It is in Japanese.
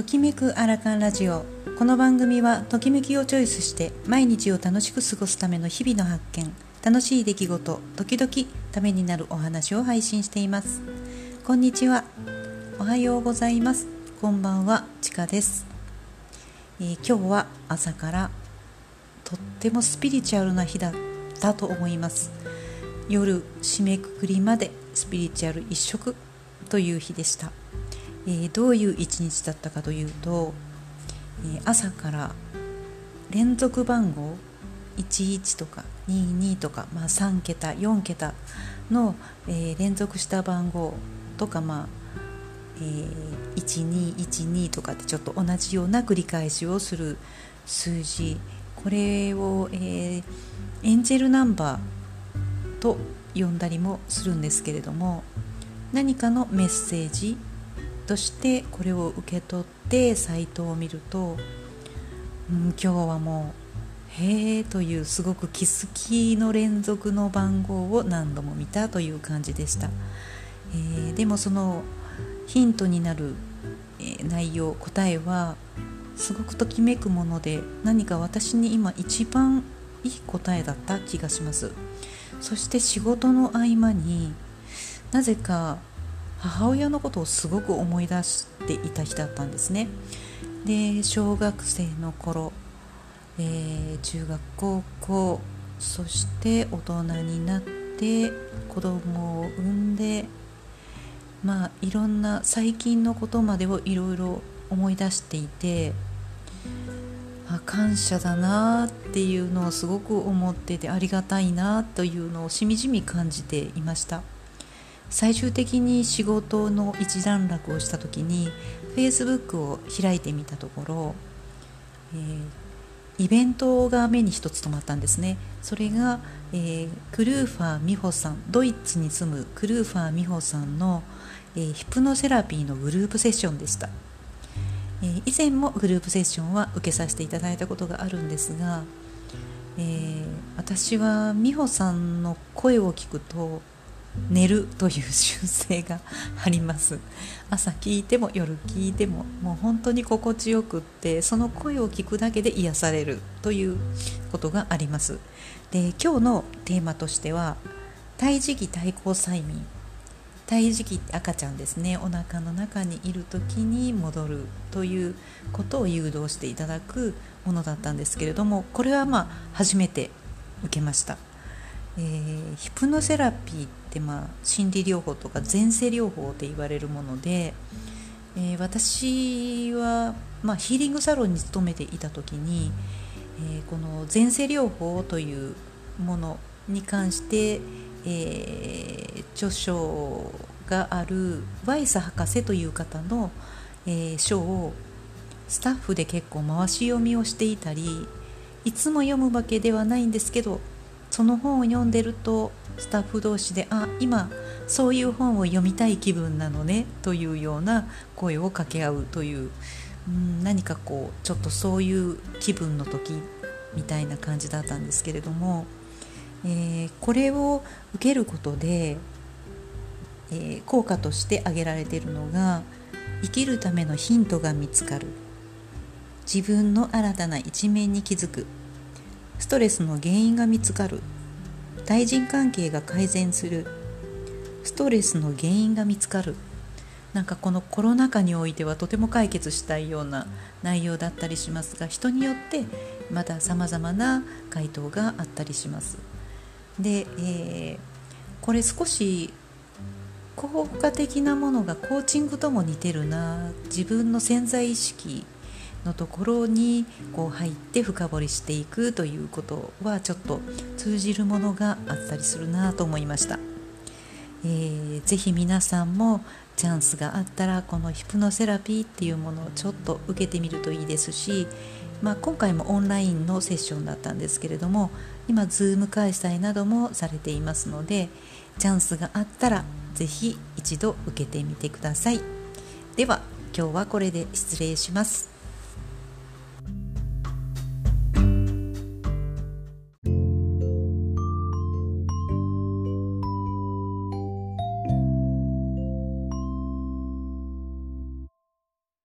ときめくアラカンラジオ。この番組はときめきをチョイスして毎日を楽しく過ごすための日々の発見楽しい出来事時々ためになるお話を配信しています。こんにちは。おはようございます。こんばんは。ちかです、えー、今日は朝からとってもスピリチュアルな日だったと思います。夜締めくくりまでスピリチュアル一色という日でした、えー、どういう一日だったかというと、えー、朝から連続番号11とか22とか、まあ、3桁4桁の、えー、連続した番号とか、まあえー、1212とかってちょっと同じような繰り返しをする数字。これを、えー、エンジェルナンバーと呼んだりもするんですけれども何かのメッセージとしてこれを受け取ってサイトを見ると、うん、今日はもう「へえ」というすごく気づきの連続の番号を何度も見たという感じでした、えー、でもそのヒントになる、え、内容答えはすごくときめくもので何か私に今一番いい答えだった気がします。そして仕事の合間になぜか母親のことをすごく思い出していた日だったんですね。で小学生の頃、えー、中学高校そして大人になって子供を産んでまあいろんな最近のことまでをいろいろ思い出していてあ感謝だなっていうのをすごく思っててありがたいなというのをしみじみ感じていました。最終的に仕事の一段落をした時に Facebook を開いてみたところ、えー、イベントが目に一つ止まったんですね。それが、えー、クルーファー美穂さんドイツに住むクルーファー美穂さんの、えー、ヒプノセラピーのグループセッションでした。えー、以前もグループセッションは受けさせていただいたことがあるんですが、えー、私は美穂さんの声を聞くと寝るという習性があります。朝聞いても夜聞いてももう本当に心地よくってその声を聞くだけで癒されるということがあります。で今日のテーマとしては胎児期対抗催眠。胎児期赤ちゃんですね。お腹の中にいる時に戻るということを誘導していただくものだったんですけれどもこれはまあ初めて受けました、えー、ヒプノセラピーってまあ心理療法とか前世療法って言われるもので、えー、私はまあヒーリングサロンに勤めていた時に、えー、この前世療法というものに関してえー、著書があるワイス博士という方の、え、書をスタッフで結構回し読みをしていたりいつも読むわけではないんですけどその本を読んでるとスタッフ同士で「あ今そういう本を読みたい気分なのね」というような声を掛け合うという、うん、何かこうちょっとそういう気分の時みたいな感じだったんですけれども。えー、これを受けることで、えー、効果として挙げられているのが生きるためのヒントが見つかる自分の新たな一面に気づくストレスの原因が見つかる。対人関係が改善する。ストレスの原因が見つかる。なんかこのコロナ禍においてはとても解決したいような内容だったりしますが人によってまたさまざまな回答があったりします。で、えー、これ少し効果的なものがコーチングとも似てるな。自分の潜在意識のところにこう入って深掘りしていくということはちょっと通じるものがあったりするなと思いました、えー、ぜひ皆さんもチャンスがあったらこのヒプノセラピーっていうものをちょっと受けてみるといいですしまあ、今回もオンラインのセッションだったんですけれども今 Zoom 開催などもされていますのでチャンスがあったら是非一度受けてみてください。では今日はこれで失礼します。